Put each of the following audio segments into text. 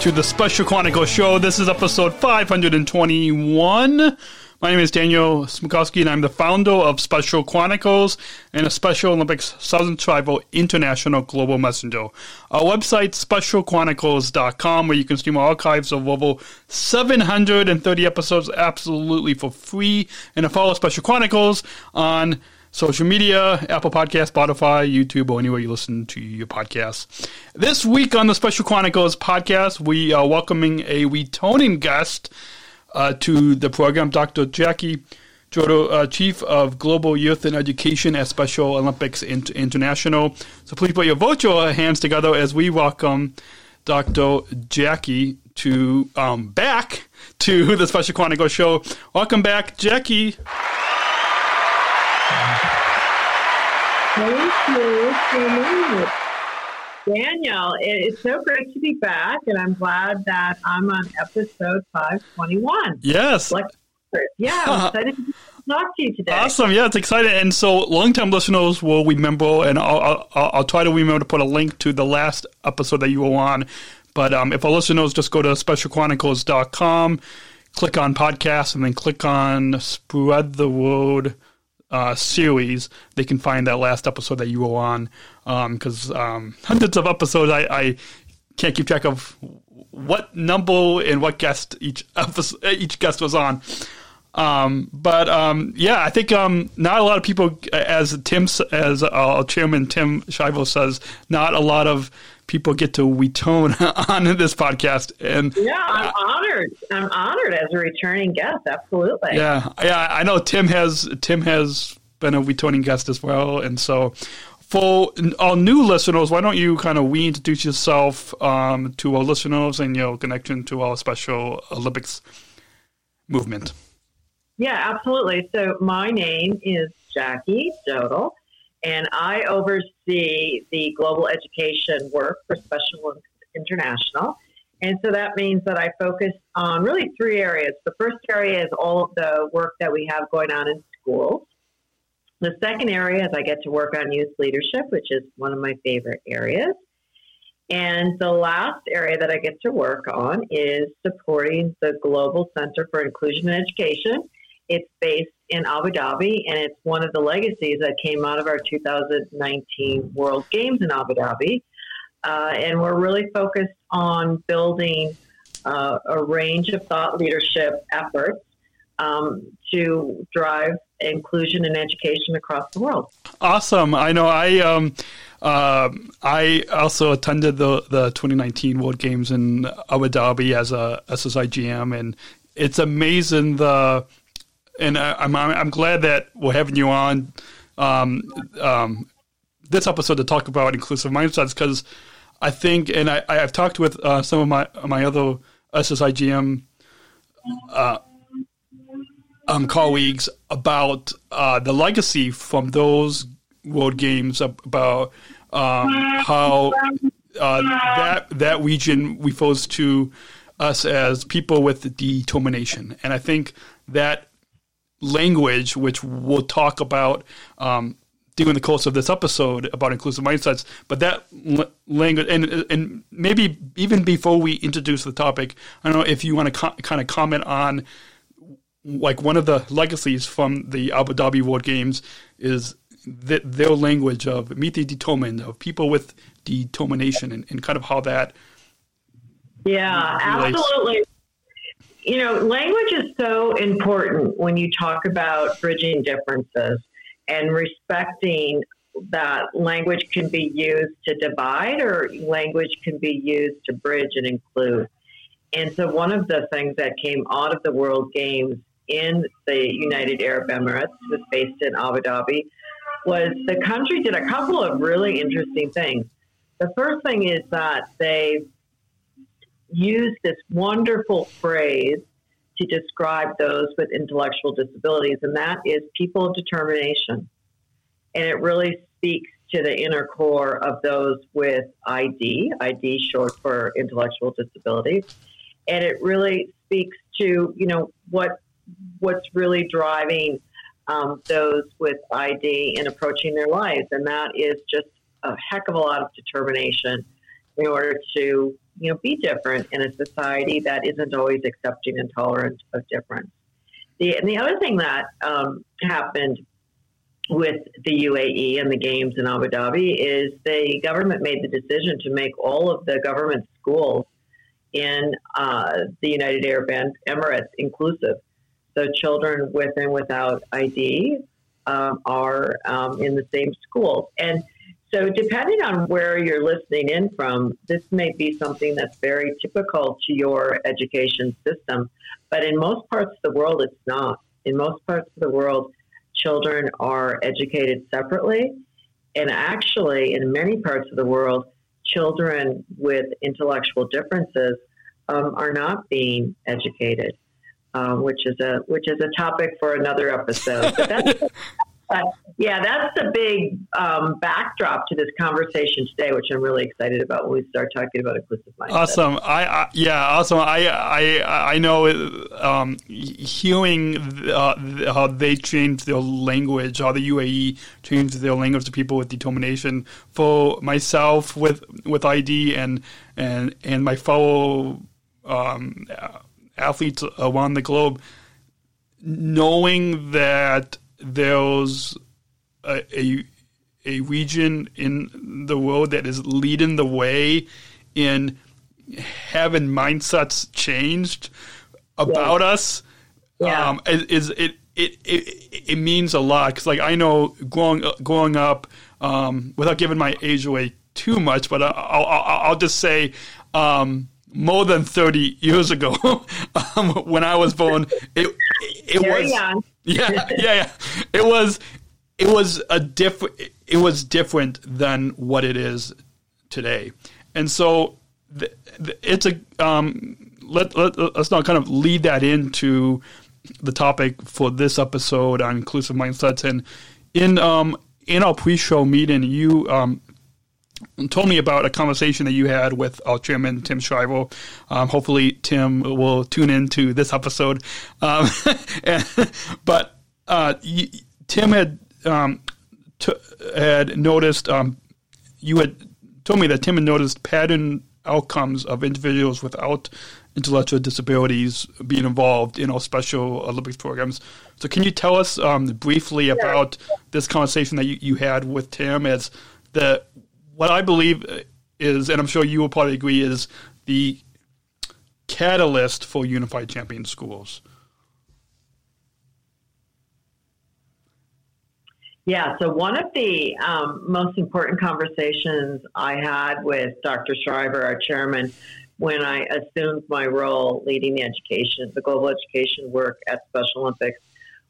To the Special Chronicles Show. This is episode 521. My name is Daniel Smrokowski, and I'm the founder of Special Chronicles and a Special Olympics Sargent Shriver International Global Messenger. Our website, specialchronicles.com, where you can stream archives of over 730 episodes absolutely for free, and to follow Special Chronicles on social media, Apple Podcast, Spotify, YouTube, or anywhere you listen to your podcasts. This week on the Special Chronicles podcast, we are welcoming a returning guest uh, to the program, Dr. Jackie Jodel, uh, Chief of Global Youth and Education at Special Olympics Inter- International. So please put your virtual hands together as we welcome Dr. Jackie to um, back to the Special Chronicles show. Welcome back, Jackie. Thank you so much. Daniel, it- it's so great to be back, and I'm glad that I'm on episode 521. Yes. Like, yeah, I'm excited to talk to you today. Awesome. Yeah, it's exciting. And so long-time listeners will remember, and I'll, I'll, I'll try to remember to put a link to the last episode that you were on. But um, if our listeners just go to specialchronicles.com, click on podcast, and then click on spread the word uh, series, they can find that last episode that you were on. Because um, hundreds of episodes, I, I can't keep track of what number and what guest each episode, each guest was on. Um, but um, yeah, I think um, not a lot of people, as Tim, as uh, Chairman Tim Shriver says, not a lot of people get to retone on this podcast. And yeah, I'm honored. I'm honored as a returning guest. Absolutely. yeah, yeah, I know Tim has Tim has been a returning guest as well, and so. For our new listeners, why don't you kind of reintroduce yourself um, to our listeners and your connection to our Special Olympics movement? Yeah, absolutely. So my name is Jackie Jodel, and I oversee the global education work for Special International. And so that means that I focus on really three areas. The first area is all of the work that we have going on in schools. The second area is I get to work on youth leadership, which is one of my favorite areas. And the last area that I get to work on is supporting the Global Center for Inclusion and Education. It's based in Abu Dhabi, and it's one of the legacies that came out of our 2019 World Games in Abu Dhabi. Uh, and we're really focused on building uh, a range of thought leadership efforts um, to drive inclusion and education across the world. Awesome. I know. I um, uh, I also attended the the 2019 World Games in Abu Dhabi as a SSIGM, and it's amazing the. And I, I'm I'm glad that we're having you on um, um, this episode to talk about inclusive mindsets because I think, and I I've talked with uh, some of my my other SSIGM uh, um, colleagues about uh, the legacy from those World Games about um, how uh, that that region refers to us as people with determination, and I think that language, which we'll talk about um, during the course of this episode about inclusive mindsets, but that l- language, and and maybe even before we introduce the topic, I don't know if you want to co- kind of comment on like one of the legacies from the Abu Dhabi World Games is th- their language of meet the determined, of people with determination, and, and kind of how that. Yeah, relates. absolutely. You know, language is so important when you talk about bridging differences and respecting that language can be used to divide or language can be used to bridge and include. And so, one of the things that came out of the World Games in the United Arab Emirates, was based in Abu Dhabi, was the country did a couple of really interesting things. The first thing is that they use this wonderful phrase to describe those with intellectual disabilities, and that is people of determination. And it really speaks to the inner core of those with ID, ID short for intellectual disabilities. And it really speaks to, you know, what what's really driving um, those with ID in approaching their lives, and that is just a heck of a lot of determination in order to you know be different in a society that isn't always accepting and tolerant of difference. The and the other thing that um, happened with the UAE and the games in Abu Dhabi is the government made the decision to make all of the government schools in uh, the United Arab Emirates inclusive. So children with and without ID um, are um, in the same schools. And so, depending on where you're listening in from, this may be something that's very typical to your education system. But in most parts of the world, it's not. In most parts of the world, children are educated separately. And actually, in many parts of the world, children with intellectual differences um, are not being educated um, which is a which is a topic for another episode. But that's, uh, yeah, that's the big um, backdrop to this conversation today, which I'm really excited about when we start talking about inclusive mindset. Awesome. I, I yeah, awesome. I I I know um, hearing uh, how they changed their language, how the UAE changed their language to people with determination. For myself, with with ID and and and my fellow um, athletes around the globe, knowing that there's a, a, a region in the world that is leading the way in having mindsets changed about yeah. us yeah. Um, is, it, it, it, it means a lot because like I know growing growing up um, without giving my age away too much, but I'll, I'll, I'll just say um, more than 30 years ago um, when I was born. It, it, was young. Yeah, yeah, yeah. It was it was a diff it was different than what it is today. And so the, the, it's a um, let, let let's not kind of lead that into the topic for this episode on inclusive mindsets and in um in our pre-show meeting you um told me about a conversation that you had with our chairman Tim Shriver. Um, hopefully, Tim will tune in to this episode. Um, and, but uh, Tim had um, t- had noticed um, you had told me that Tim had noticed pattern outcomes of individuals without intellectual disabilities being involved in our Special Olympics programs. So, can you tell us um, briefly about this conversation that you, you had with Tim as the what I believe is, and I'm sure you will probably agree, is the catalyst for unified champion schools. Yeah, so one of the um, most important conversations I had with Dr. Shriver, our chairman, when I assumed my role leading the education, the global education work at Special Olympics,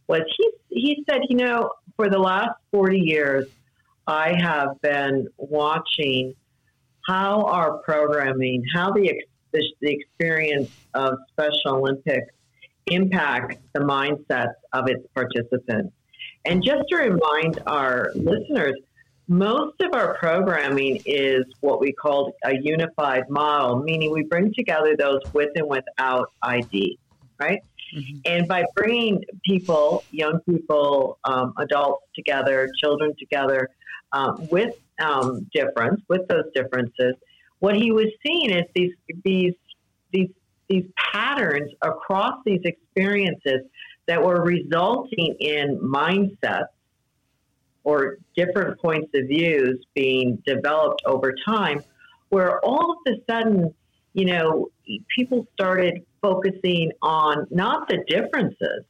was he, he said, you know, for the last 40 years, I have been watching how our programming, how the, the, the experience of Special Olympics impacts the mindsets of its participants. And just to remind our listeners, most of our programming is what we call a unified model, meaning we bring together those with and without ID, right? Mm-hmm. And by bringing people, young people, um, adults together, children together, um, with um, difference, with those differences, what he was seeing is these these these these patterns across these experiences that were resulting in mindsets or different points of views being developed over time, where all of a sudden, you know, people started focusing on not the differences,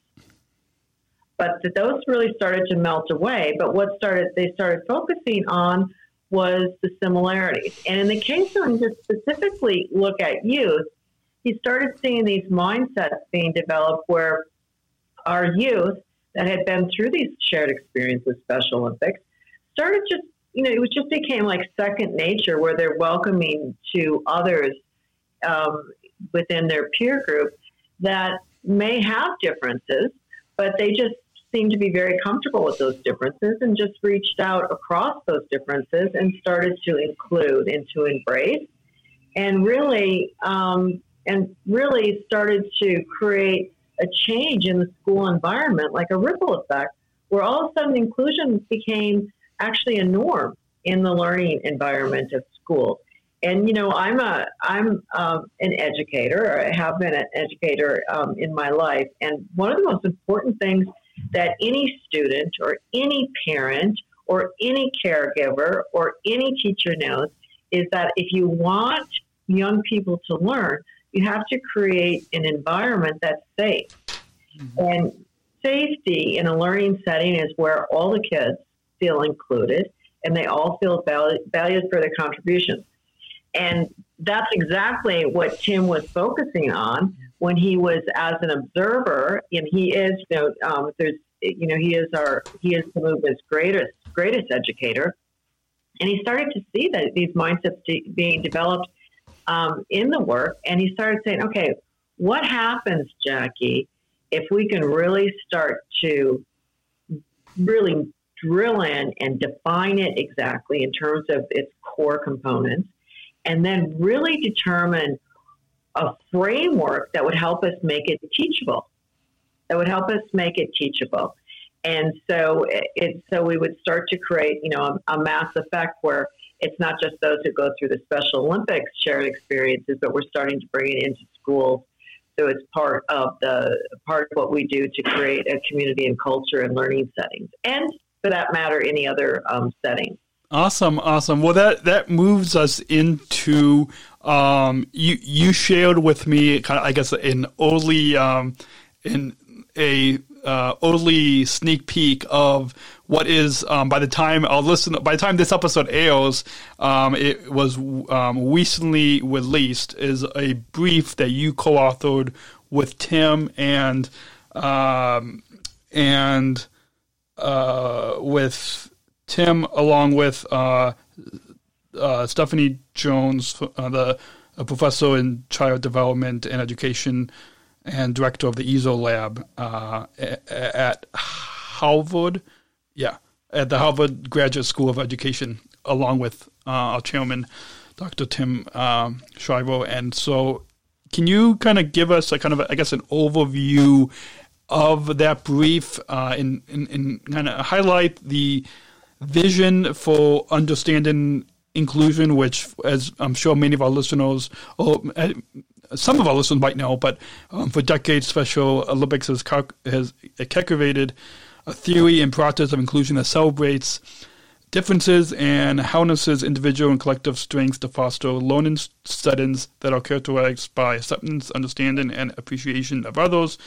but those really started to melt away. But what started they started focusing on was the similarities. And in the case of him, just specifically look at youth, he started seeing these mindsets being developed where our youth that had been through these shared experiences Special Olympics started just you know, it just became like second nature where they're welcoming to others um, within their peer group that may have differences, but they just seemed to be very comfortable with those differences and just reached out across those differences and started to include and to embrace. And really um, and really started to create a change in the school environment like a ripple effect where all of a sudden inclusion became actually a norm in the learning environment of schools and you know i'm a i'm um, an educator. I have been an educator um, in my life. And one of the most important things that any student or any parent or any caregiver or any teacher knows is that if you want young people to learn you have to create an environment that's safe mm-hmm. and safety in a learning setting is where all the kids feel included and they all feel valued for their contributions and that's exactly what Tim was focusing on when he was as an observer, and he is, you know, um, there's, you know, he is our, he is the movement's greatest, greatest educator, and he started to see that these mindsets de- being developed um, in the work, and he started saying, okay, what happens, Jackie, if we can really start to really drill in and define it exactly in terms of its core components and then really determine a framework that would help us make it teachable. That would help us make it teachable. And so it, so we would start to create, you know, a, a mass effect where it's not just those who go through the Special Olympics shared experiences, but we're starting to bring it into schools. So it's part of the part of what we do to create a community and culture and learning settings, and for that matter, any other um, setting. Awesome, awesome. Well, that that moves us into um, you. You shared with me, kind of, I guess, an early, um, in a uh, early sneak peek of what is um, by the time I'll listen. By the time this episode airs, um, it was um, recently released. Is a brief that you co-authored with Tim and um, and uh, with Tim, along with uh, uh, Stephanie Jones, uh, the professor in child development and education and director of the EASEL lab uh, at Harvard. Yeah, at the Harvard Graduate School of Education, along with uh, our chairman, Dr. Tim um, Shriver. And so, can you kind of give us a kind of, I guess, an overview of that brief and kind of highlight the vision for understanding inclusion, which, as I'm sure many of our listeners, or uh, some of our listeners might know, but um, for decades, Special Olympics has, has cultivated a theory and practice of inclusion that celebrates differences and harnesses individual and collective strengths to foster learning settings that are characterized by acceptance, understanding, and appreciation of others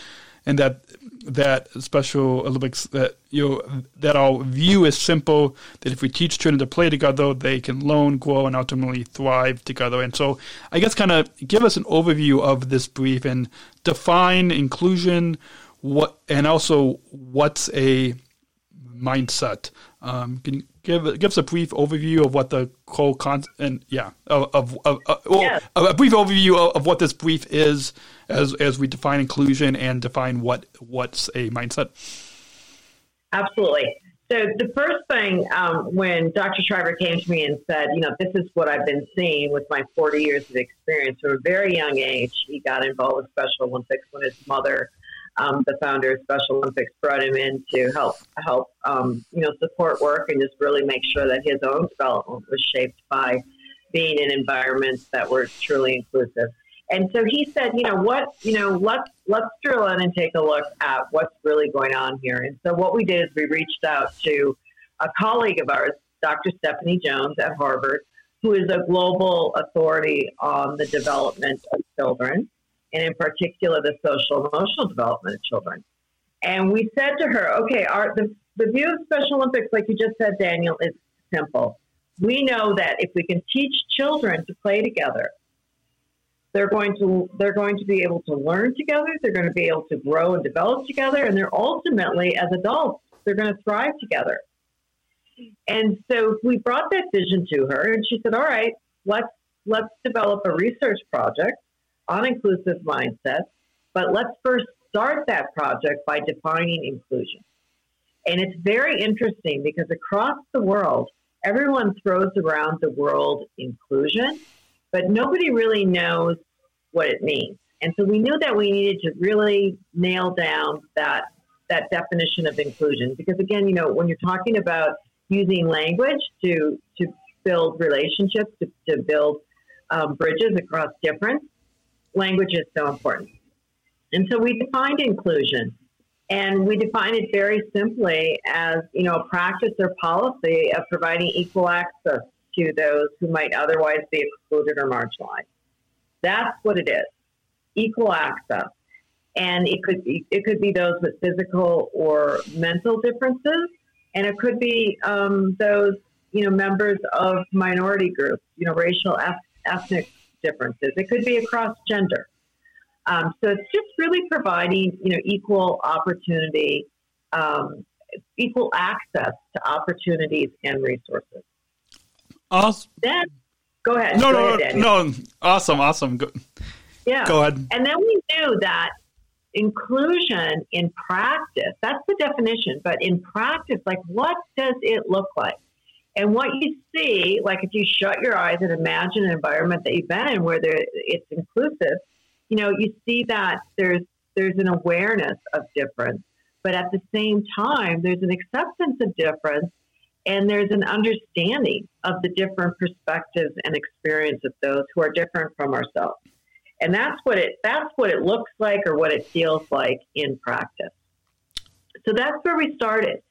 and that that Special Olympics that you know, that our view is simple that if we teach children to play together, they can learn, grow, and ultimately thrive together. And so, I guess, kind of give us an overview of this brief and define inclusion, what and also what's a mindset. Um, can give give us a brief overview of what the whole content and yeah of, of, of, of well, a brief overview of, of, what this brief is as as we define inclusion and define what what's a mindset. Absolutely. So the first thing um, when Dr. Shriver came to me and said, you know, this is what I've been seeing with my 40 years of experience. From a very young age, he got involved with Special Olympics when his mother um, the founder of Special Olympics brought him in to help help um, you know support work and just really make sure that his own development was shaped by being in environments that were truly inclusive. And so he said, you know what, you know, let's let's drill in and take a look at what's really going on here. And so what we did is we reached out to a colleague of ours, Dr. Stephanie Jones at Harvard, who is a global authority on the development of children and in particular the social emotional development of children. And we said to her, okay, our, the, the view of Special Olympics, like you just said, Daniel, is simple. We know that if we can teach children to play together, they're going to they're going to be able to learn together. They're going to be able to grow and develop together, and they're ultimately, as adults, they're going to thrive together. And so we brought that vision to her, and she said, "All right, let's let's develop a research project on inclusive mindset, but let's first start that project by defining inclusion." And it's very interesting because across the world, everyone throws around the word inclusion, but nobody really knows what it means. And so we knew that we needed to really nail down that that definition of inclusion because again, you know, when you're talking about using language to to build relationships, to, to build um, bridges across difference, language is so important. And so we defined inclusion, and we define it very simply as you know a practice or policy of providing equal access to those who might otherwise be excluded or marginalized. That's what it is, equal access. And it could be, it could be those with physical or mental differences, and it could be um, those you know members of minority groups, you know, racial, ethnic differences. It could be across gender. Um, so it's just really providing you know equal opportunity, um, equal access to opportunities and resources. Awesome. Then go ahead. No, go no, ahead, no. Awesome, awesome. Go, yeah. Go ahead. And then we knew that inclusion in practice, that's the definition, but in practice, like what does it look like? And what you see, like if you shut your eyes and imagine an environment that you've been in where there, it's inclusive, you know, you see that there's there's an awareness of difference, but at the same time, there's an acceptance of difference, and there's an understanding of the different perspectives and experience of those who are different from ourselves. And that's what it that's what it looks like or what it feels like in practice. So that's where we started,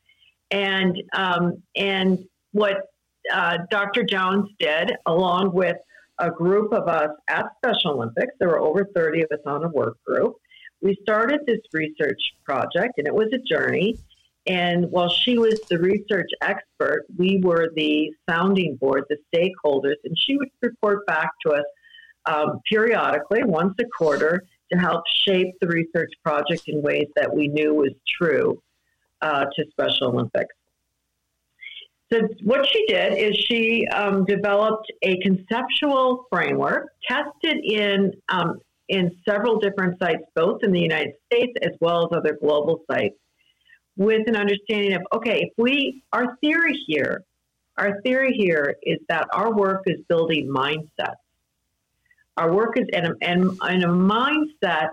and um, and what uh, Dr. Jones did, along with a group of us at Special Olympics, there were over 30 of us on a work group. We started this research project, and it was a journey. And while she was the research expert, we were the sounding board, the stakeholders, and she would report back to us um, periodically, once a quarter, to help shape the research project in ways that we knew was true uh, to Special Olympics. So, what she did is she um, developed a conceptual framework, tested in um, in several different sites, both in the United States as well as other global sites, with an understanding of okay, if we our theory here, our theory here is that our work is building mindsets. Our work is and and, and a mindset,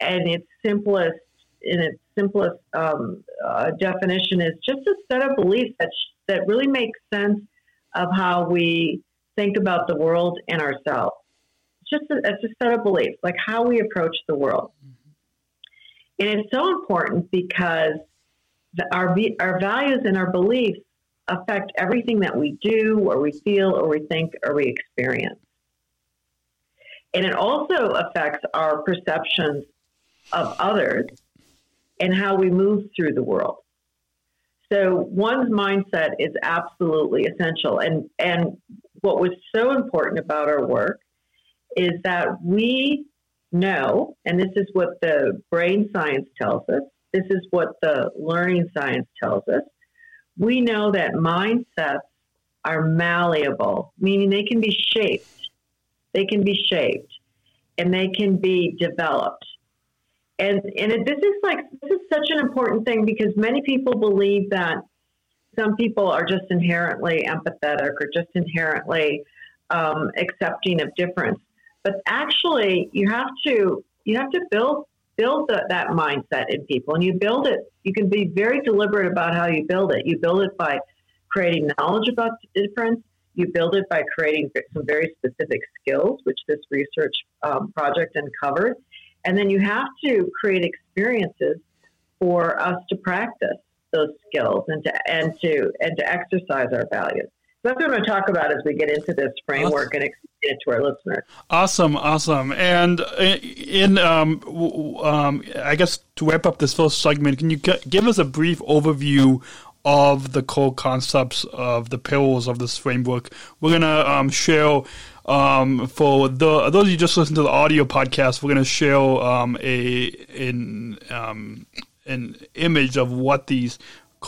and its simplest in its simplest um, uh, definition is just a set of beliefs that that really makes sense of how we think about the world and ourselves. It's just a, it's a set of beliefs, like how we approach the world. Mm-hmm. And it's so important because the, our, our values and our beliefs affect everything that we do, or we feel, or we think, or we experience. And it also affects our perceptions of others and how we move through the world. So one's mindset is absolutely essential. And, and what was so important about our work is that we know, and this is what the brain science tells us, this is what the learning science tells us, we know that mindsets are malleable, meaning they can be shaped. They can be shaped and they can be developed and and it, this is like this is such an important thing because many people believe that some people are just inherently empathetic or just inherently um, accepting of difference. But actually, you have to you have to build build the, that mindset in people, and you build it. You can be very deliberate about how you build it. You build it by creating knowledge about difference. You build it by creating some very specific skills, which this research um, project uncovered. And then you have to create experiences for us to practice those skills and to and to and to exercise our values. So that's what I'm going to talk about as we get into this framework and explain it to our listeners. Awesome, awesome. And in um, um, I guess to wrap up this first segment, can you give us a brief overview of the core concepts of the pillars of this framework? We're going to um, share um, for the those of you just listen to the audio podcast, we're going to show um, a in um, an image of what these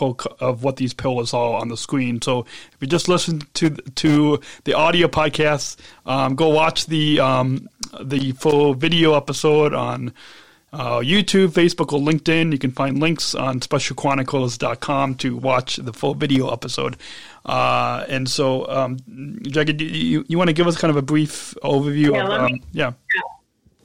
of what these pillars are on the screen. So if you just listen to to the audio podcast, um, go watch the um, the full video episode on uh, YouTube, Facebook, or LinkedIn. You can find links on specialchronicles.com to watch the full video episode. Uh, and so, um, Jackie, you, you want to give us kind of a brief overview yeah, of, um, me, yeah.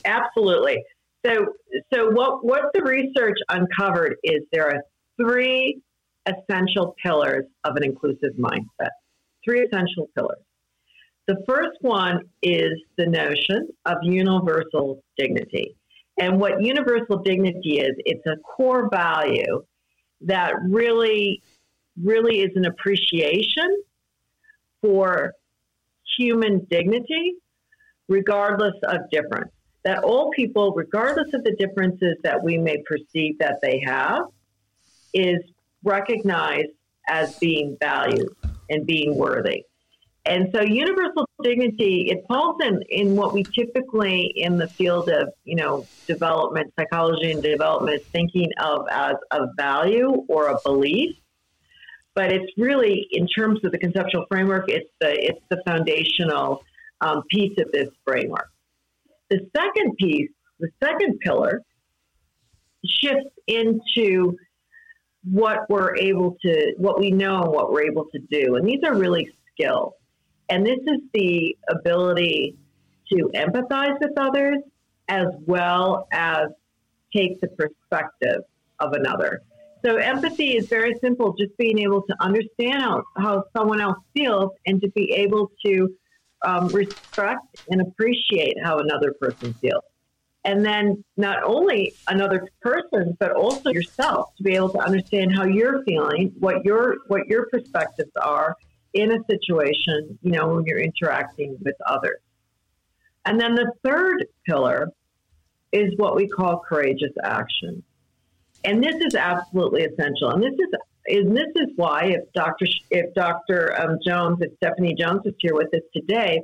Absolutely. So, so what, what the research uncovered is there are three essential pillars of an inclusive mindset. Three essential pillars. The first one is the notion of universal dignity. And what universal dignity is, it's a core value that really, really is an appreciation for human dignity, regardless of difference. That all people, regardless of the differences that we may perceive that they have, is recognized as being valued and being worthy. And so universal dignity, it falls in, in what we typically in the field of, you know, development, psychology and development is thinking of as a value or a belief. But it's really, in terms of the conceptual framework, it's the, it's the foundational um, piece of this framework. The second piece, the second pillar, shifts into what we're able to, what we know and what we're able to do. And these are really skills. And this is the ability to empathize with others as well as take the perspective of another. So, empathy is very simple, just being able to understand how, how someone else feels and to be able to um, respect and appreciate how another person feels. And then not only another person, but also yourself to be able to understand how you're feeling, what your what your perspectives are, in a situation, you know, when you're interacting with others. And then the third pillar is what we call courageous action. And this is absolutely essential. And this is and this is why if Dr. if Dr. Um, Jones, if Stephanie Jones was here with us today,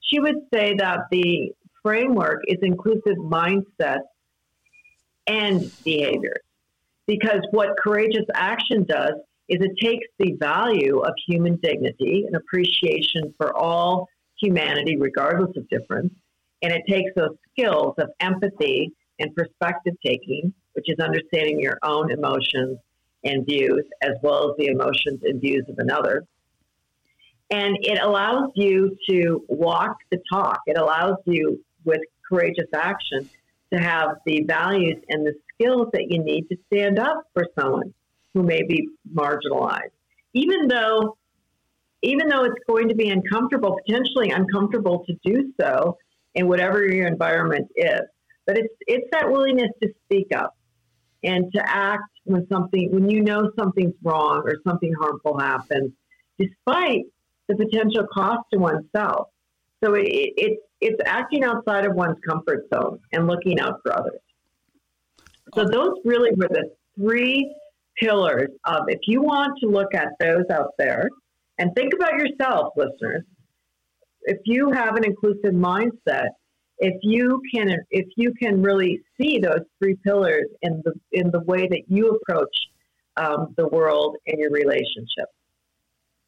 she would say that the framework is inclusive mindset and behavior. Because what courageous action does is it takes the value of human dignity and appreciation for all humanity, regardless of difference, and it takes those skills of empathy and perspective taking, which is understanding your own emotions and views, as well as the emotions and views of another. And it allows you to walk the talk. It allows you, with courageous action, to have the values and the skills that you need to stand up for someone who may be marginalized. Even though even though it's going to be uncomfortable, potentially uncomfortable to do so in whatever your environment is. But it's it's that willingness to speak up and to act when something when you know something's wrong or something harmful happens, despite the potential cost to oneself. So it, it, it's acting outside of one's comfort zone and looking out for others. So those really were the three pillars of if you want to look at those out there and think about yourself, listeners, if you have an inclusive mindset, if you can if you can really see those three pillars in the in the way that you approach um, the world and your relationship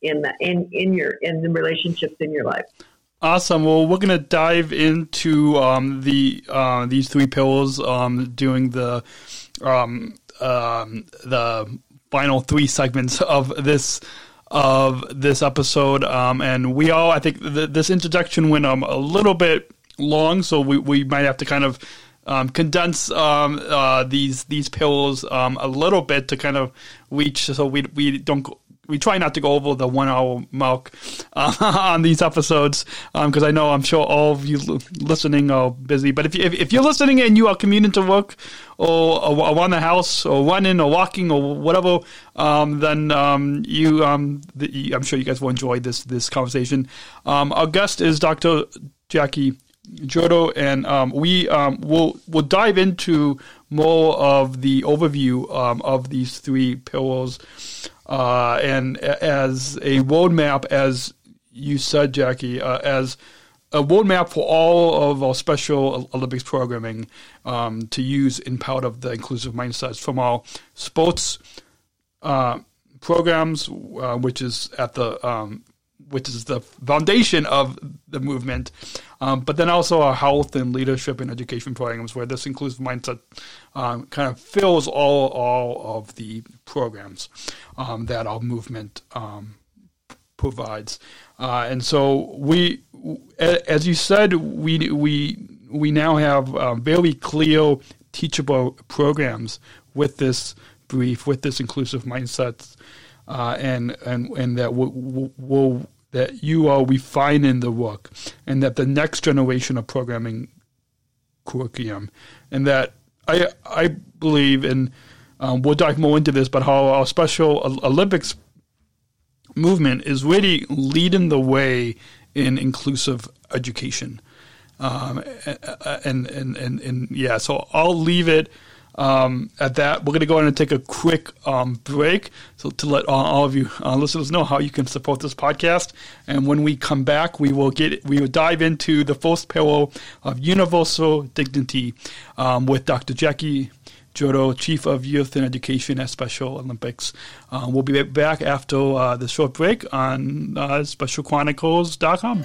in the in in your in the relationships in your life. Awesome. Well, we're gonna dive into um, the uh, these three pillars um, during the um, um, the final three segments of this of this episode. Um, and we all, I think, th- this introduction went um, a little bit long, so we, we might have to kind of um, condense um, uh, these these pills um, a little bit to kind of reach, so we we don't we try not to go over the one hour mark uh, on these episodes because um, I know I'm sure all of you listening are busy. But if, you, if, if you're listening and you are commuting to work or, or around the house or running or walking or whatever, um, then um, you um, the, I'm sure you guys will enjoy this this conversation. Um, our guest is Dr. Jackie Jodel, and um, we um, will will dive into more of the overview um, of these three pillars uh, and as a roadmap, as you said, Jackie, uh, as a roadmap for all of our Special Olympics programming um, to use in part of the inclusive mindsets from our sports uh, programs, uh, which is at the um, which is the foundation of the movement, um, but then also our health and leadership and education programs, where this inclusive mindset um, kind of fills all all of the programs um, that our movement um, provides. Uh, and so we, as you said, we we we now have uh, very clear, teachable programs with this brief, with this inclusive mindset, uh, and and and that will, will that you are refining the work, and that the next generation of programming curriculum, and that I I believe in. Um, we'll dive more into this, but how our Special Olympics movement is really leading the way in inclusive education. Um, and, and, and, and, yeah, so I'll leave it um, at that. We're going to go ahead and take a quick um, break so to let all, all of you uh, listeners know how you can support this podcast. And when we come back, we will get we will dive into the first pillar of universal dignity um, with Dr. Jackie Jodel, Chief of Youth and Education at Special Olympics. Uh, we'll be back after uh, the short break on uh, specialchronicles.com.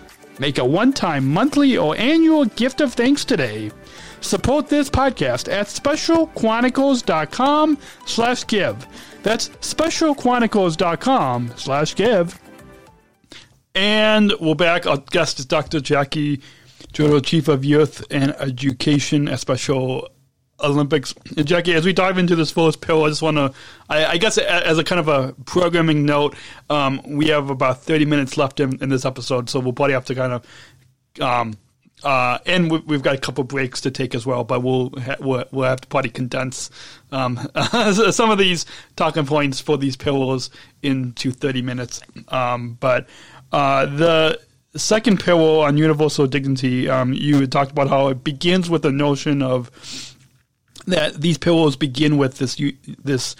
make a one-time monthly or annual gift of thanks today. Support this podcast at specialchronicles.com slash give. That's specialchronicles.com slash give. And we're back. Our guest is Dr. Jackie Jodel, Chief of Youth and Education at Special Olympics. And Jackie, as we dive into this first pill, I just want to, I, I, guess, as a kind of a programming note, um, we have about 30 minutes left in, in, this episode, so we'll probably have to kind of, um, uh, and we, have got a couple breaks to take as well, but we'll ha- we'll, we'll, have to probably condense um, some of these talking points for these pillows into 30 minutes. Um, but uh, the second pillar on universal dignity, um, you talked about how it begins with the notion of that these pillows begin with this this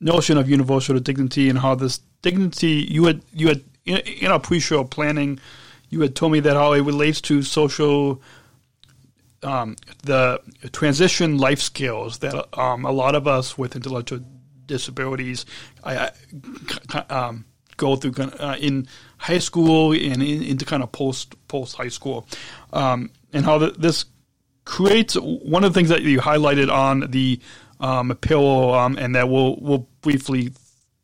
notion of universal dignity and how this dignity you had you had in, our pre-show planning you had told me that how it relates to social um, the transition life skills that um, a lot of us with intellectual disabilities I, I, um, go through uh, in high school and in, into kind of post post high school, um, and how the, this creates one of the things that you highlighted on the um, pillow, um, and that we'll we'll briefly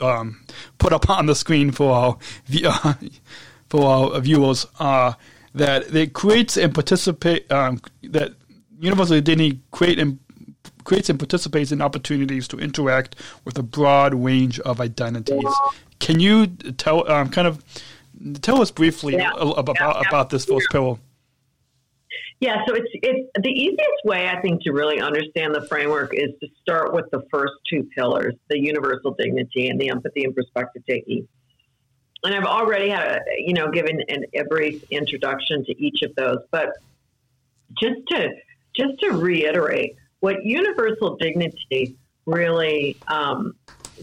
um, put up on the screen for our uh, for our viewers. Uh, that it creates and participate um, that Universal Dignity create and creates and participates in opportunities to interact with a broad range of identities. Can you tell um, kind of tell us briefly yeah. about yeah, yeah. about this first pillow? Yeah, so it's it's the easiest way I think to really understand the framework is to start with the first two pillars, the universal dignity and the empathy and perspective taking. And I've already had a you know given an, a brief introduction to each of those, but just to just to reiterate, what universal dignity really um,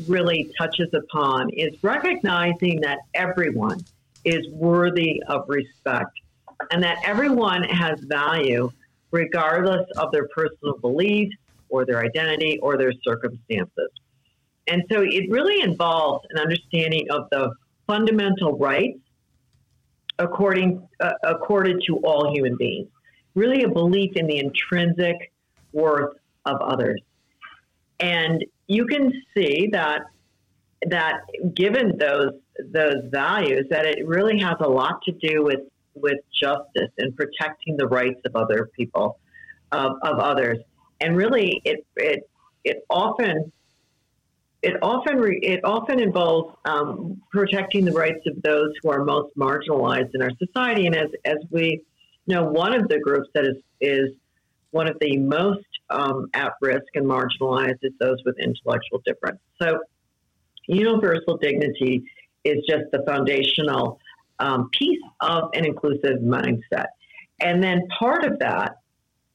really touches upon is recognizing that everyone is worthy of respect and that everyone has value regardless of their personal beliefs or their identity or their circumstances. And so it really involves an understanding of the fundamental rights according uh, accorded to all human beings. Really a belief in the intrinsic worth of others. And you can see that that given those those values that it really has a lot to do with with justice and protecting the rights of other people of, of others. And really, it, it, it often it often re, it often involves um, protecting the rights of those who are most marginalized in our society. And as as we know, one of the groups that is is one of the most um, at risk and marginalized is those with intellectual difference. So, universal dignity is just the foundational um, piece of an inclusive mindset. And then part of that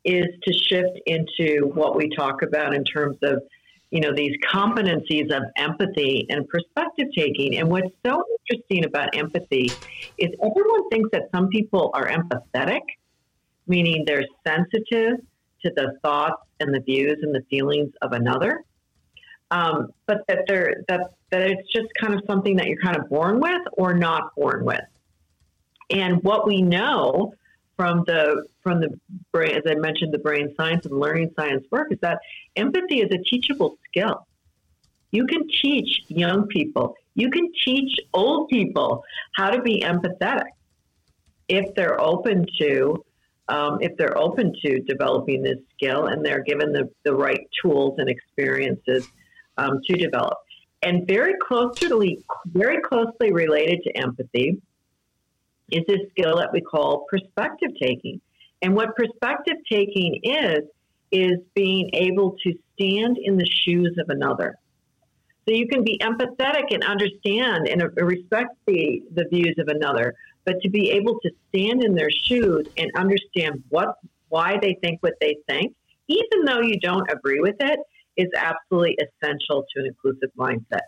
is to shift into what we talk about in terms of you know these competencies of empathy and perspective taking and what's so interesting about empathy is everyone thinks that some people are empathetic meaning they're sensitive to the thoughts and the views and the feelings of another um, but that that that it's just kind of something that you're kind of born with or not born with and what we know from the from the brain, as I mentioned, the brain science and learning science work is that empathy is a teachable skill. You can teach young people, you can teach old people how to be empathetic if they're open to um, if they're open to developing this skill and they're given the, the right tools and experiences um, to develop. And very closely, very closely related to empathy is this skill that we call perspective taking. And what perspective taking is, is being able to stand in the shoes of another. So you can be empathetic and understand and respect the, the views of another, but to be able to stand in their shoes and understand what why they think what they think, even though you don't agree with it, is absolutely essential to an inclusive mindset.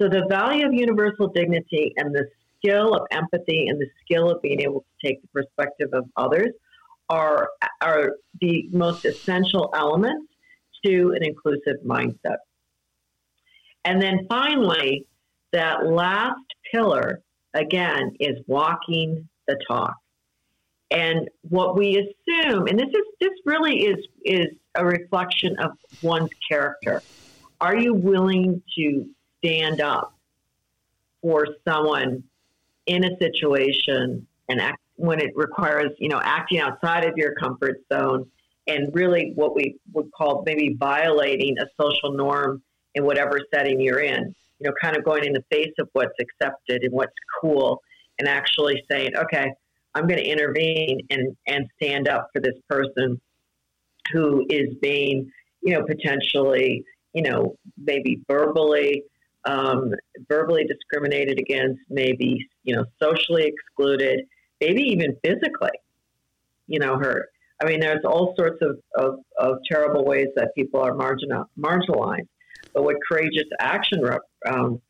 So the value of universal dignity and the skill of empathy and the skill of being able to take the perspective of others are, are the most essential elements to an inclusive mindset. And then finally, that last pillar, again, is walking the talk. And what we assume, and this is this really is is a reflection of one's character. Are you willing to stand up for someone in a situation and act, when it requires, you know, acting outside of your comfort zone and really what we would call maybe violating a social norm in whatever setting you're in, you know, kind of going in the face of what's accepted and what's cool and actually saying, okay, I'm going to intervene and, and stand up for this person who is being, you know, potentially, you know, maybe verbally um, verbally discriminated against, maybe you know socially excluded, maybe even physically, you know, hurt. I mean, there's all sorts of, of, of terrible ways that people are marginal, marginalized. But what courageous action rep, um,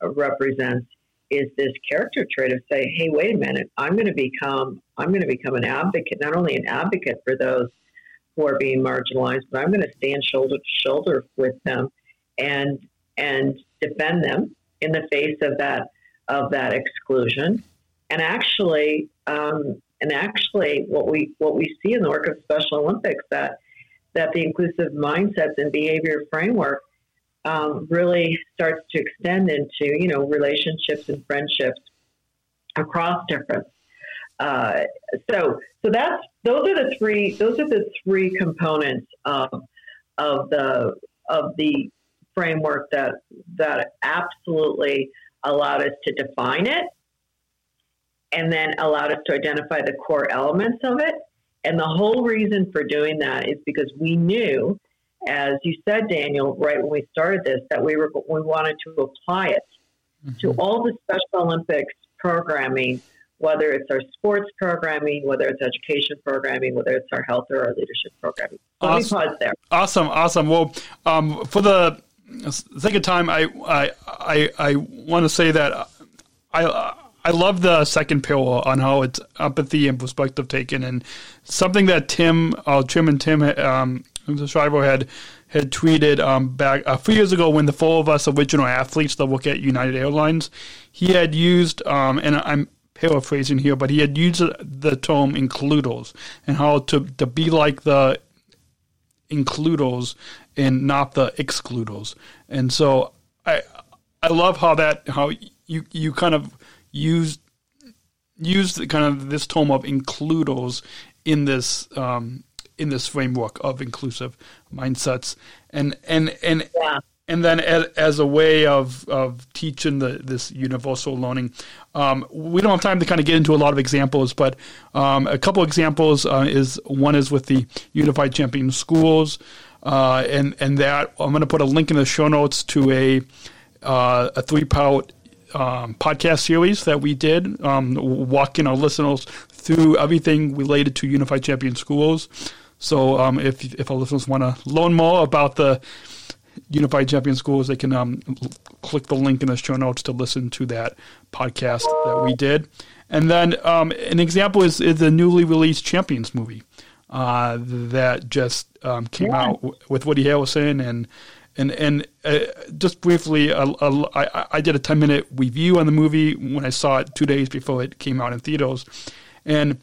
represents is this character trait of say, hey, wait a minute, I'm going to become I'm going to become an advocate, not only an advocate for those who are being marginalized, but I'm going to stand shoulder to shoulder with them and and defend them in the face of that of that exclusion. And actually, um, and actually, what we what we see in the work of Special Olympics that that the inclusive mindsets and behavior framework um, really starts to extend into you know relationships and friendships across difference. Uh, so so that's those are the three those are the three components of of the of the framework that that absolutely allowed us to define it and then allowed us to identify the core elements of it. And the whole reason for doing that is because we knew, as you said, Daniel, right when we started this, that we were we wanted to apply it mm-hmm. to all the Special Olympics programming, whether it's our sports programming, whether it's education programming, whether it's our health or our leadership programming. So awesome. Let me pause there. Awesome, awesome. Well, um, for the sake of time, I I I, I want to say that I I love the second pillar on how it's empathy and perspective taken, and something that Tim, uh, Tim and Tim, um, the Shriver had had tweeted um, back a few years ago when the four of us original athletes that work at United Airlines, he had used, um, and I'm paraphrasing here, but he had used the term includos and how to to be like the includos and not the excludos. And so I I love how that how you you kind of used used kind of this tome of includos in this um, in this framework of inclusive mindsets, and and and Yeah. and then as, as a way of, of teaching the this universal learning, um, we don't have time to kind of get into a lot of examples, but um, a couple examples uh, is one is with the Unified Champion Schools, uh, and and that I'm going to put a link in the show notes to a uh, a three part um, podcast series that we did, um, walking our listeners through everything related to Unified Champion Schools. So um, if if our listeners want to learn more about the Unified Champion Schools, they can um, click the link in the show notes to listen to that podcast that we did. And then um, an example is, is the newly released Champions movie uh, that just um, came out w- with Woody Harrelson and and and uh, just briefly, uh, uh, I, I did a ten minute review on the movie when I saw it two days before it came out in theaters, and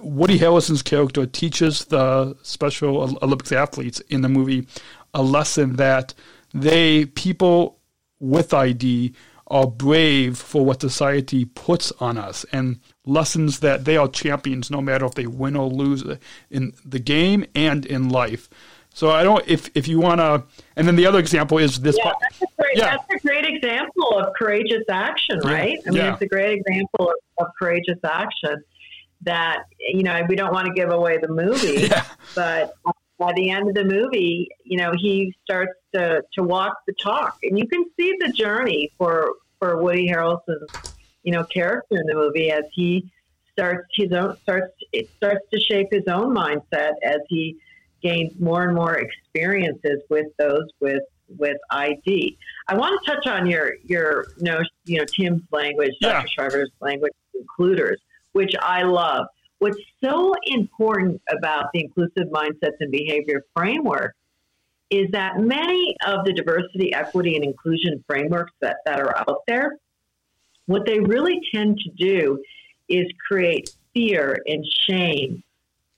Woody Harrelson's character teaches the Special Olympics athletes in the movie a lesson that they people with ID are brave for what society puts on us and lessons that they are champions no matter if they win or lose in the game and in life. So I don't if if you want to and then the other example is this Yeah, that's a great, Yeah. that's a great example of courageous action, right? I mean, yeah. it's a great example of, of courageous action that, you know, we don't want to give away the movie, Yeah. but by the end of the movie, you know, he starts to, to walk the talk. And you can see the journey for, for Woody Harrelson's, you know, character in the movie as he starts his own, starts, it starts to shape his own mindset as he gains more and more experiences with those with with ID. I want to touch on your your no you know Tim's language, Yeah. Dr. Shriver's language, includers, which I love. What's so important about the inclusive mindsets and behavior framework is that many of the diversity, equity, and inclusion frameworks that, that are out there, what they really tend to do is create fear and shame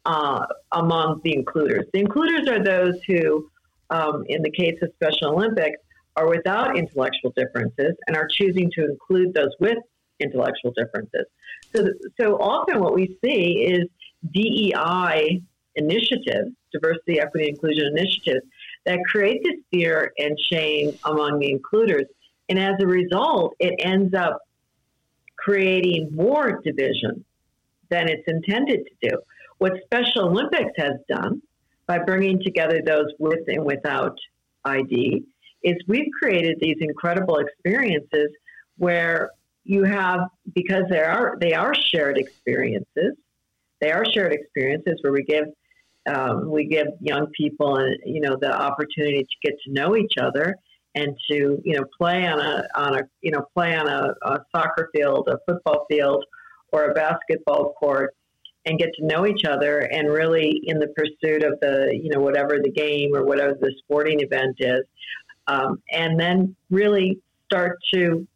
uh, among the includers. The includers are those who, um, in the case of Special Olympics, are without intellectual differences and are choosing to include those with intellectual differences. So, so often what we see is DEI initiatives, diversity, equity, inclusion initiatives, that create this fear and shame among the includers. And as a result, it ends up creating more division than it's intended to do. What Special Olympics has done by bringing together those with and without ID is we've created these incredible experiences where you have because they are they are shared experiences. They are shared experiences where we give um, we give young people uh, you know the opportunity to get to know each other and to you know play on a on a you know play on a, a soccer field, a football field, or a basketball court and get to know each other and really in the pursuit of the you know whatever the game or whatever the sporting event is um, and then really start to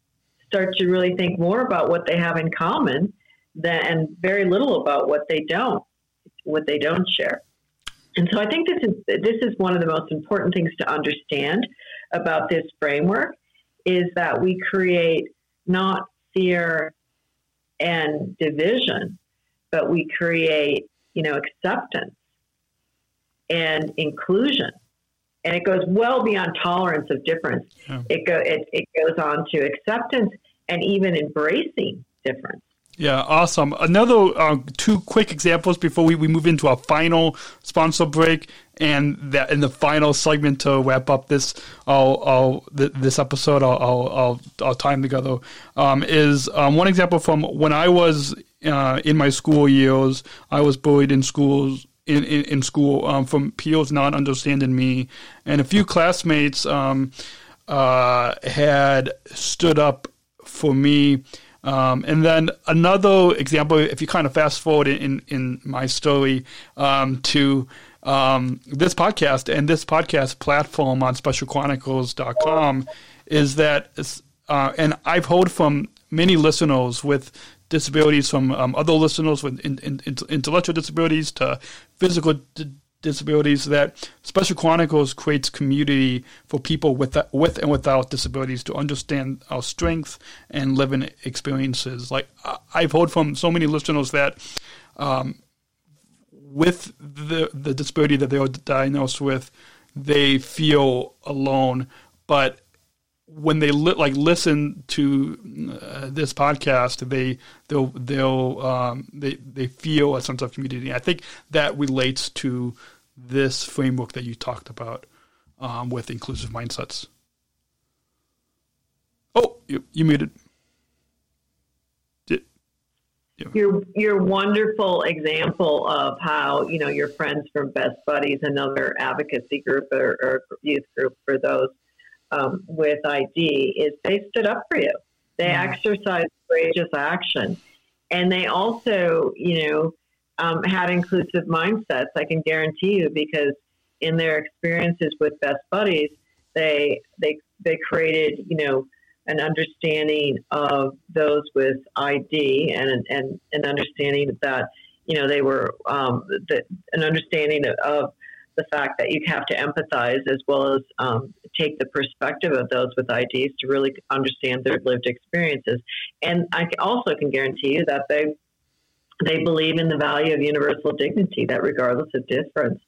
start to really think more about what they have in common than, and very little about what they don't what they don't share and so I think this is this is one of the most important things to understand about this framework is that we create not fear and division, but we create, you know, acceptance and inclusion. And it goes well beyond tolerance of difference. Yeah. It go it, it goes on to acceptance and even embracing difference. Yeah, awesome. Another uh, two quick examples before we, we move into our final sponsor break and that in the final segment to wrap up this I'll, I'll, th- this episode I'll, I'll, I'll, our time together um, is um, one example from when I was uh, in my school years. I was bullied in schools in, in, in school um, from peers not understanding me, and a few classmates um, uh, had stood up for me. Um, and then another example, if you kind of fast forward in, in my story um, to um, this podcast and this podcast platform on specialchronicles.com, is that, uh, and I've heard from many listeners with disabilities, from um, other listeners with in, in, in- intellectual disabilities to physical d- disabilities, that Special Chronicles creates community for people with with and without disabilities to understand our strength and living experiences. Like I've heard from so many listeners that um, with the the disability that they are diagnosed with, they feel alone. But when they li- like listen to uh, this podcast, they they'll they'll um, they they feel a sense of community. I think that relates to this framework that you talked about um, with inclusive mindsets. Oh, you, you muted. Your your wonderful example of how you know your friends from Best Buddies, another advocacy group or, or youth group for those um, with ID, is they stood up for you. They mm-hmm. exercised courageous action, and they also you know um, had inclusive mindsets. I can guarantee you because in their experiences with Best Buddies, they they they created you know an understanding of those with ID and and an understanding that you know they were um, the, an understanding of the fact that you have to empathize as well as um, take the perspective of those with IDs to really understand their lived experiences. And I also can guarantee you that they they believe in the value of universal dignity. That regardless of difference,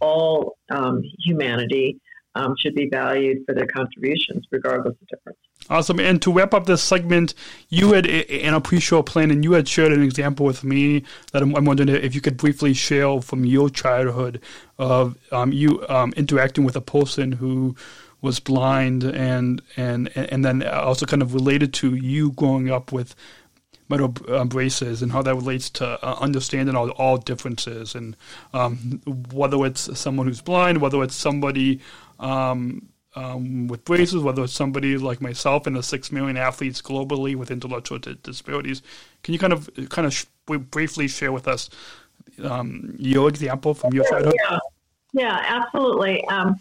all um, humanity um, should be valued for their contributions, regardless of difference. Awesome. And to wrap up this segment, you had in a pre-show plan, and you had shared an example with me that I'm, I'm wondering if you could briefly share from your childhood of um, you um, interacting with a person who was blind, and and and then also kind of related to you growing up with metal uh, braces and how that relates to uh, understanding all, all differences and um, whether it's someone who's blind, whether it's somebody um, um, with braces, whether it's somebody like myself and the six million athletes globally with intellectual disabilities. Can you kind of kind of sh- briefly share with us um, your example from your childhood? Yeah, yeah, absolutely. Um,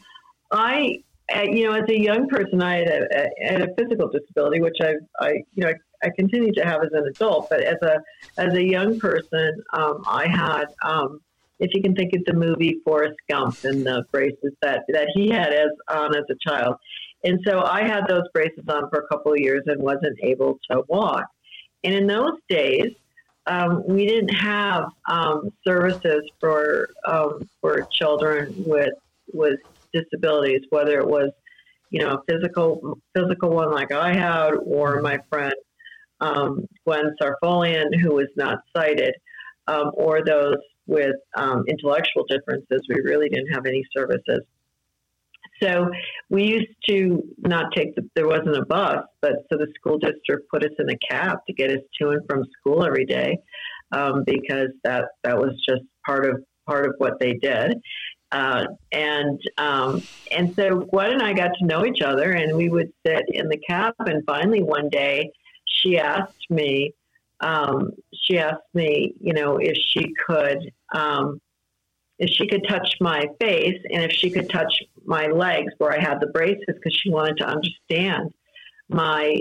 I, uh, you know, as a young person, I had a, a physical disability, which I, I, you know, I, I continue to have as an adult. But as a as a young person, um, I had um, if you can think of the movie Forrest Gump and the braces that, that he had as on as a child. And so I had those braces on for a couple of years and wasn't able to walk. And in those days, um, we didn't have um, services for um, for children with with disabilities, whether it was you know a physical physical one like I had, or my friend um, Gwen Sarfolian who was not sighted, um, or those with um, intellectual differences, we really didn't have any services. So we used to not take the, there wasn't a bus, but so the school district put us in a cab to get us to and from school every day um, because that, that was just part of, part of what they did. Uh, and um, and so Gwen and I got to know each other, and we would sit in the cab. And finally, one day, she asked me, um, she asked me, you know, if she could, um, if she could touch my face and if she could touch my legs where I had the braces, because she wanted to understand my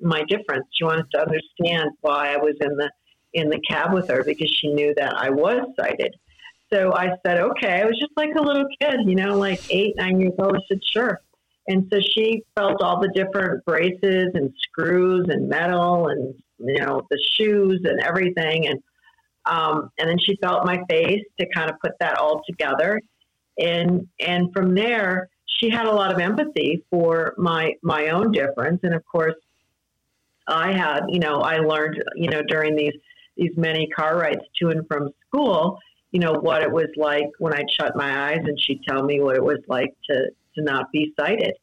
my difference. She wanted to understand why I was in the in the cab with her because she knew that I was sighted. So I said, okay. I was just like a little kid, you know, like eight, nine years old. I said, sure. And so she felt all the different braces and screws and metal and you know the shoes and everything, and um, and then she felt my face to kind of put that all together, and and from there she had a lot of empathy for my my own difference, and of course I had you know I learned you know during these these many car rides to and from school you know what it was like when I'd shut my eyes and she'd tell me what it was like to to not be sighted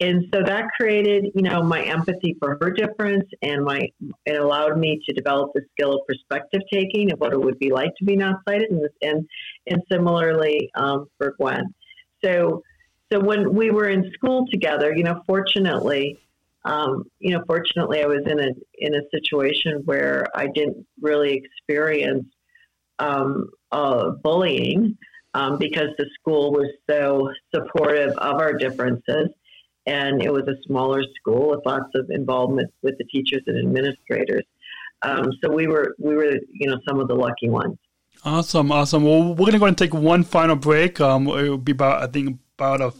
and so that created you know my empathy for her difference and my it allowed me to develop the skill of perspective taking of what it would be like to be not sighted and and, and similarly um, for gwen. So so when we were in school together you know fortunately um, you know fortunately i was in a in a situation where i didn't really experience um, uh, bullying um, because the school was so supportive of our differences and it was a smaller school with lots of involvement with the teachers and administrators. Um, so we were we were you know some of the lucky ones. Awesome, awesome. Well, we're gonna go and take one final break. Um, it will be about I think about a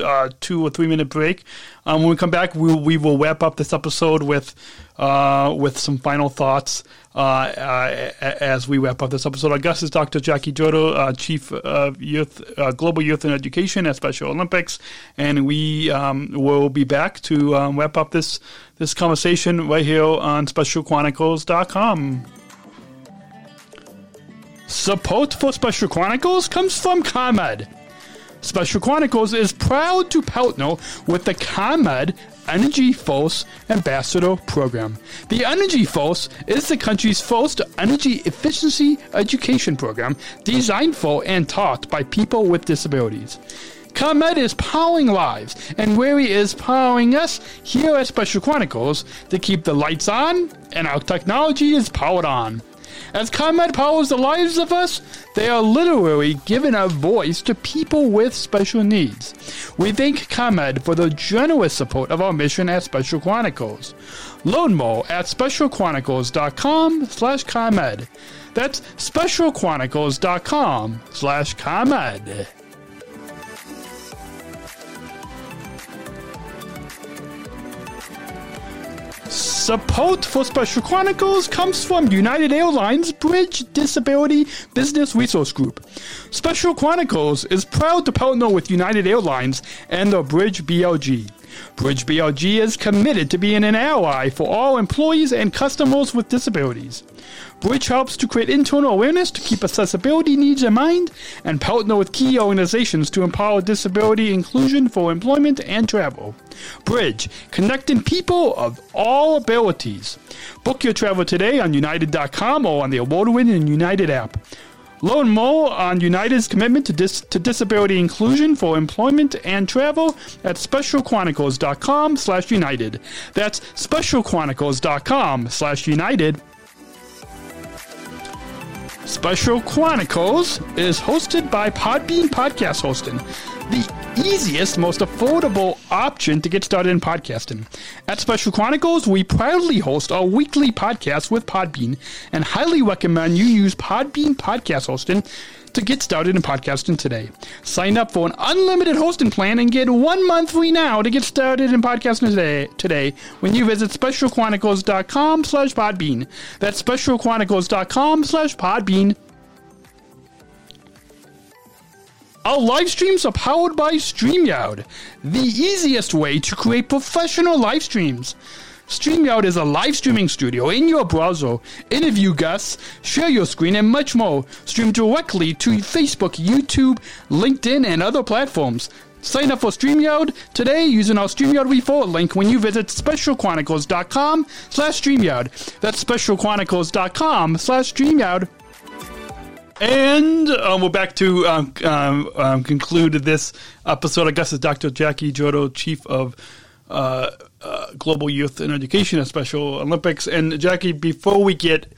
uh, two or three minute break. Um, when we come back, we, we will wrap up this episode with uh, with some final thoughts uh, uh, as we wrap up this episode. Our guest is Dr. Jackie Jodel, uh, Chief of Youth, uh, Global Youth and Education at Special Olympics, and we um, will be back to um, wrap up this this conversation right here on SpecialChronicles.com. Support for Special Chronicles comes from ComEd. Special Chronicles is proud to partner with the ComEd Energy Force Ambassador Program. The Energy Force is the country's first energy efficiency education program designed for and taught by people with disabilities. ComEd is powering lives, and Wary is powering us here at Special Chronicles to keep the lights on and our technology is powered on. As ComEd powers the lives of us, they are literally giving a voice to people with special needs. We thank ComEd for the generous support of our mission at Special Chronicles. Learn more at specialchronicles.com slash ComEd. That's specialchronicles.com slash ComEd. Support for Special Chronicles comes from United Airlines Bridge Disability Business Resource Group. Special Chronicles is proud to partner with United Airlines and the Bridge BRG. Bridge BRG is committed to being an ally for all employees and customers with disabilities. Bridge helps to create internal awareness to keep accessibility needs in mind and partner with key organizations to empower disability inclusion for employment and travel. Bridge, connecting people of all abilities. Book your travel today on United.com or on the award winning United app. Learn more on United's commitment to, dis- to disability inclusion for employment and travel at specialchronicles.com slash united. That's specialchronicles.com slash united. Special Chronicles is hosted by Podbean Podcast Hosting, the easiest, most affordable option to get started in podcasting. At Special Chronicles, we proudly host our weekly podcast with Podbean and highly recommend you use Podbean Podcast Hosting to get started in podcasting today. Sign up for an unlimited hosting plan and get one month free now to get started in podcasting today, today when you visit specialchronicles.com slash podbean. That's specialchronicles.com slash podbean. Our live streams are powered by StreamYard, the easiest way to create professional live streams. StreamYard is a live streaming studio in your browser. Interview guests, share your screen, and much more. Stream directly to Facebook, YouTube, LinkedIn, and other platforms. Sign up for StreamYard today using our StreamYard referral link when you visit specialchronicles.com slash StreamYard. That's specialchronicles.com slash StreamYard. And um, we're back to um, um, um, conclude this episode. I guess it's Dr. Jackie Jodel, Chief of uh, uh, Global Youth and Education at Special Olympics. And Jackie, before we get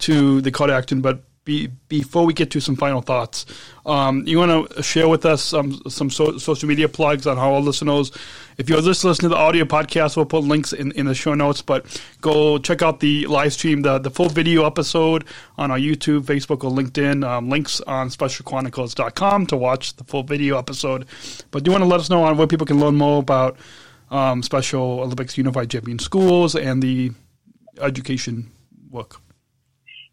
to the call to action, but be, before we get to some final thoughts, um, you want to share with us some some so, social media plugs on how our listeners, if you're just listening to the audio podcast, we'll put links in, in the show notes. But go check out the live stream, the, the full video episode on our YouTube, Facebook, or LinkedIn. Um, links on specialchronicles.com to watch the full video episode. But do you want to let us know on where people can learn more about um, Special Olympics Unified Champion Schools and the education work?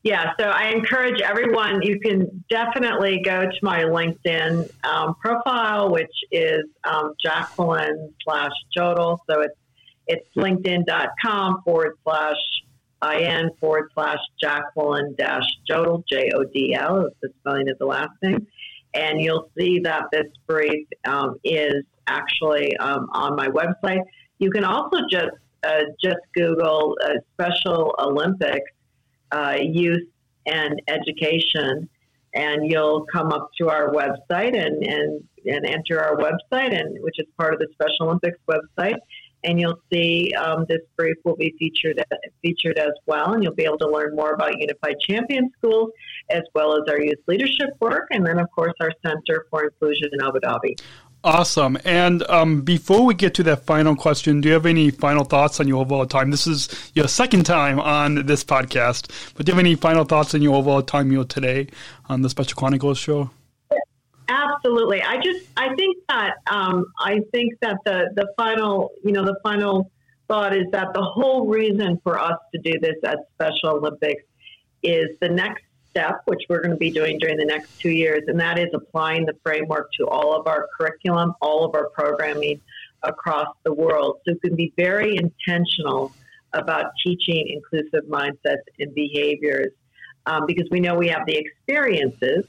Yeah, so I encourage everyone, you can definitely go to my LinkedIn um, profile, which is um, Jacqueline slash Jodel. So it's, it's linkedin.com forward slash in forward slash Jacqueline dash Jodel, J O D L is the spelling of the last name. And you'll see that this brief um, is actually um, on my website. You can also just uh, just Google uh, Special Olympics uh, youth and education, and you'll come up to our website and, and, and enter our website, and which is part of the Special Olympics website. And you'll see um, this brief will be featured featured as well, and you'll be able to learn more about Unified Champion Schools as well as our youth leadership work, and then of course our Center for Inclusion in Abu Dhabi. Awesome. And um, before we get to that final question, do you have any final thoughts on your overall time? This is your second time on this podcast, but do you have any final thoughts on your overall time here today on the Special Chronicles show? Absolutely. I just I think that um, I think that the the final you know the final thought is that the whole reason for us to do this at Special Olympics is the next step, which we're going to be doing during the next two years, and that is applying the framework to all of our curriculum, all of our programming across the world. So we can be very intentional about teaching inclusive mindsets and behaviors um, because we know we have the experiences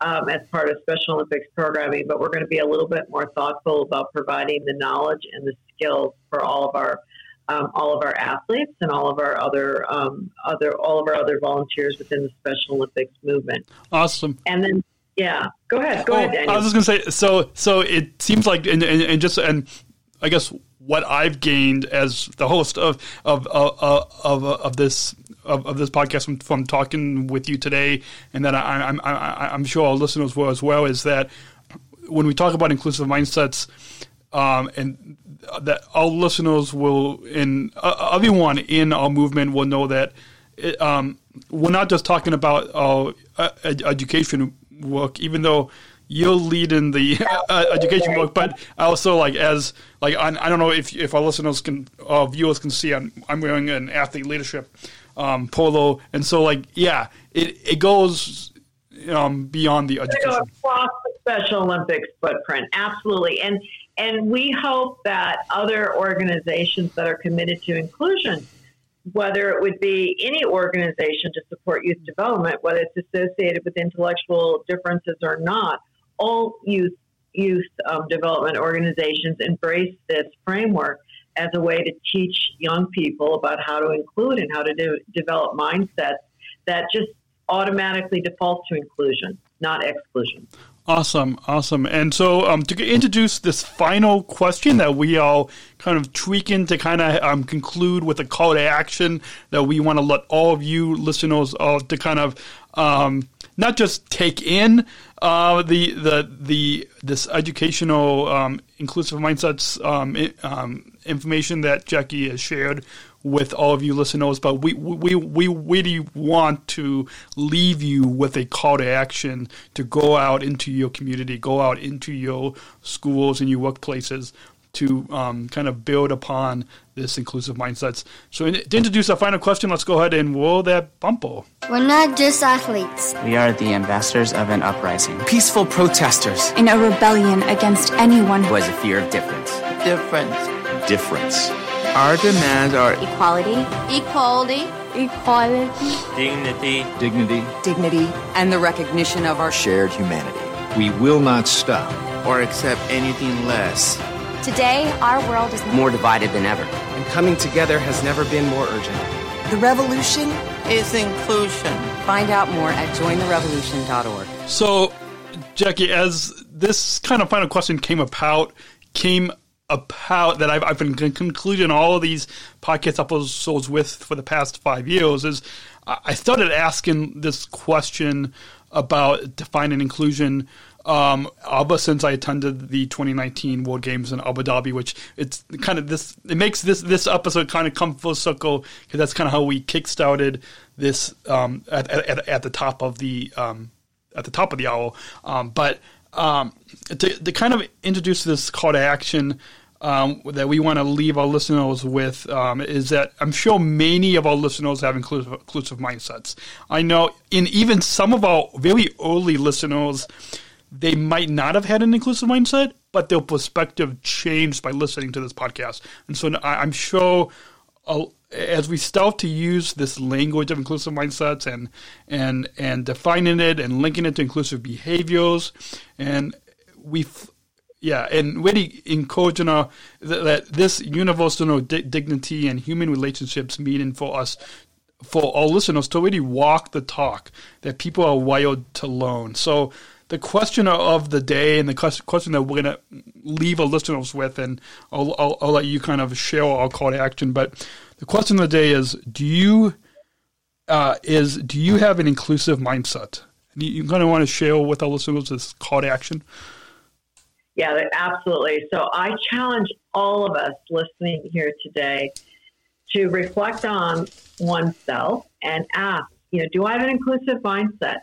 um, as part of Special Olympics programming, but we're going to be a little bit more thoughtful about providing the knowledge and the skills for all of our um, all of our athletes and all of our other um, other all of our other volunteers within the Special Olympics movement. Awesome. And then, yeah, go ahead. Go oh, ahead, Daniel. I was just going to say. So, so it seems like, and, and, and just and I guess what I've gained as the host of of of of, of this of, of, this podcast from, from, talking with you today, and that I, I'm I, I'm sure our listeners will as well, is that when we talk about inclusive mindsets, um, and that our listeners will, and uh, everyone in our movement will know that it, um, we're not just talking about our uh, education work, even though you'll lead in the uh, education work, but also like as like I, I don't know if if our listeners can, our viewers can see, I'm, I'm wearing an athlete leadership um, polo, and so like yeah, it it goes um, beyond the education. Go across the Special Olympics footprint, absolutely, and and we hope that other organizations that are committed to inclusion, whether it would be any organization to support youth development, whether it's associated with intellectual differences or not, all youth youth um, development organizations embrace this framework as a way to teach young people about how to include and how to do, develop mindsets that just automatically default to inclusion, not exclusion. Awesome, awesome. And so, um, to introduce this final question that we all kind of tweaking to kind of um, conclude with a call to action that we want to let all of you listeners uh, to kind of um, not just take in uh, the the the this educational um, inclusive mindsets um, um, information that Jackie has shared with all of you listeners, but we we we really want to leave you with a call to action to go out into your community, go out into your schools and your workplaces to um, kind of build upon this inclusive mindsets. So, in, to introduce our final question, let's go ahead and roll that bumper. We're not just athletes. We are the ambassadors of an uprising, peaceful protesters in a rebellion against anyone who has a fear of difference. Difference. Difference. Our demands are equality, equality, equality, dignity, dignity, dignity, and the recognition of our shared humanity. We will not stop or accept anything less Today, our world is more divided than ever. And coming together has never been more urgent. The revolution is inclusion. Find out more at jointherevolution.org. So, Jackie, as this kind of final question came about, came about that I've, I've been concluding all of these podcast episodes with for the past five years is I started asking this question about defining inclusion um, ever since I attended the 2019 World Games in Abu Dhabi, which it's kind of this, it makes this this episode kind of come full circle because that's kind of how we kickstarted this um, at, at, at, the top of the um, at the top of the hour. Um, but um, to, to kind of introduce this call to action. Um, that we want to leave our listeners with um, is that I'm sure many of our listeners have inclusive, inclusive mindsets. I know in even some of our very early listeners, they might not have had an inclusive mindset, but their perspective changed by listening to this podcast. And so I'm sure uh, as we start to use this language of inclusive mindsets and and and defining it and linking it to inclusive behaviors, and we yeah, and really encouraging our, that, that this universal di- dignity and human relationships meaning for us for our listeners to really walk the talk that people are wired to learn. So the question of the day and the question that we're going to leave our listeners with, and I'll, I'll, I'll, let you kind of share our call to action. But the question of the day is: Do you uh, is do you have an inclusive mindset? You, you kind of want to share with our listeners this call to action. Yeah, absolutely. So I challenge all of us listening here today to reflect on oneself and ask, you know, do I have an inclusive mindset?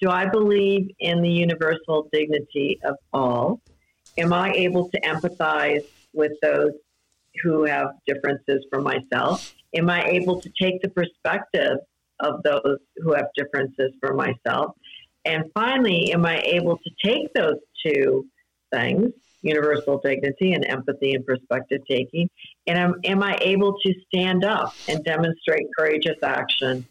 Do I believe in the universal dignity of all? Am I able to empathize with those who have differences from myself? Am I able to take the perspective of those who have differences from myself? And finally, am I able to take those two things, universal dignity and empathy and perspective taking, and am, am I able to stand up and demonstrate courageous action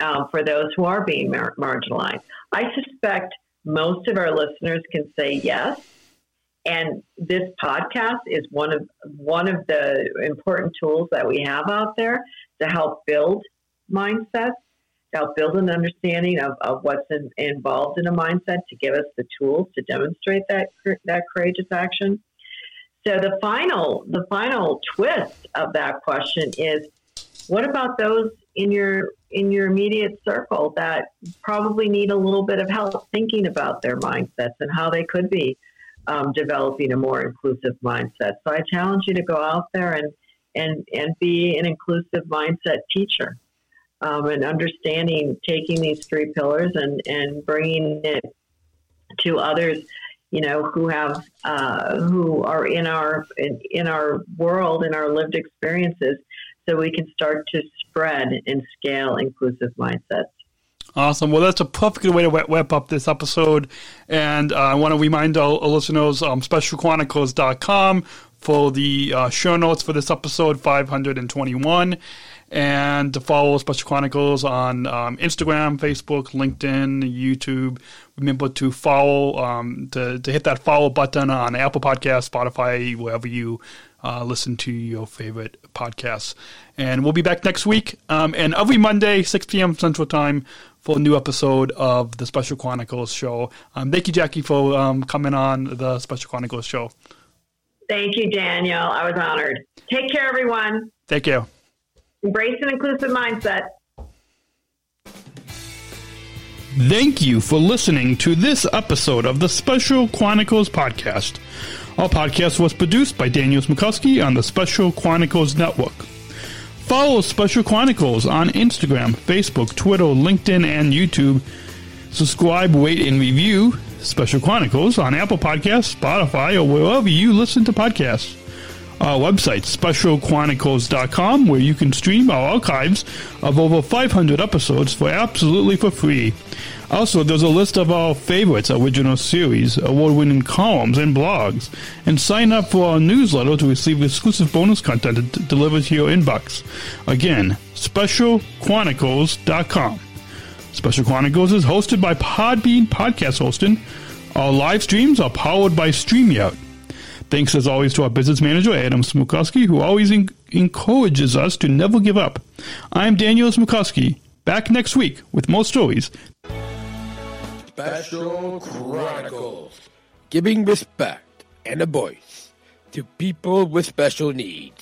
um, for those who are being mar- marginalized? I suspect most of our listeners can say yes. And this podcast is one of one of the important tools that we have out there to help build mindsets help build an understanding of, of what's in, involved in a mindset to give us the tools to demonstrate that that courageous action. So the final the final twist of that question is what about those in your in your immediate circle that probably need a little bit of help thinking about their mindsets and how they could be um, developing a more inclusive mindset. So I challenge you to go out there and and and be an inclusive mindset teacher um, and understanding taking these three pillars and, and bringing it to others, you know, who have uh, who are in our in, in our world in our lived experiences, so we can start to spread and scale inclusive mindsets. Awesome. Well, that's a perfect way to wrap up this episode. And uh, I want to remind our, our listeners, um, specialchronicles.com for the uh, show notes for this episode 521 and to follow Special Chronicles on um, Instagram, Facebook, LinkedIn, YouTube. Remember to follow, um, to, to hit that follow button on Apple Podcasts, Spotify, wherever you uh, listen to your favorite podcasts. And we'll be back next week um, and every Monday, 6 p.m. Central Time for a new episode of the Special Chronicles show. Thank you, Jackie, for um, coming on the Special Chronicles show. Thank you, Daniel. I was honored. Take care, everyone. Thank you. Embrace an inclusive mindset. Thank you for listening to this episode of the Special Chronicles podcast. Our podcast was produced by Daniel Smrokowski on the Special Chronicles Network. Follow Special Chronicles on Instagram, Facebook, Twitter, LinkedIn, and YouTube. Subscribe, rate, and review Special Chronicles on Apple Podcasts, Spotify, or wherever you listen to podcasts our website, specialchronicles.com, where you can stream our archives of over 500 episodes for absolutely for free. Also, there's a list of our favorites original series, award-winning columns, and blogs. And sign up for our newsletter to receive exclusive bonus content delivered to your inbox. Again, specialchronicles.com. Special Chronicles is hosted by Podbean Podcast Hosting. Our live streams are powered by StreamYard. Thanks as always to our business manager, Adam Smrokowski, who always en- encourages us to never give up. I'm Daniel Smrokowski, back next week with more stories. Special Chronicles, giving respect and a voice to people with special needs.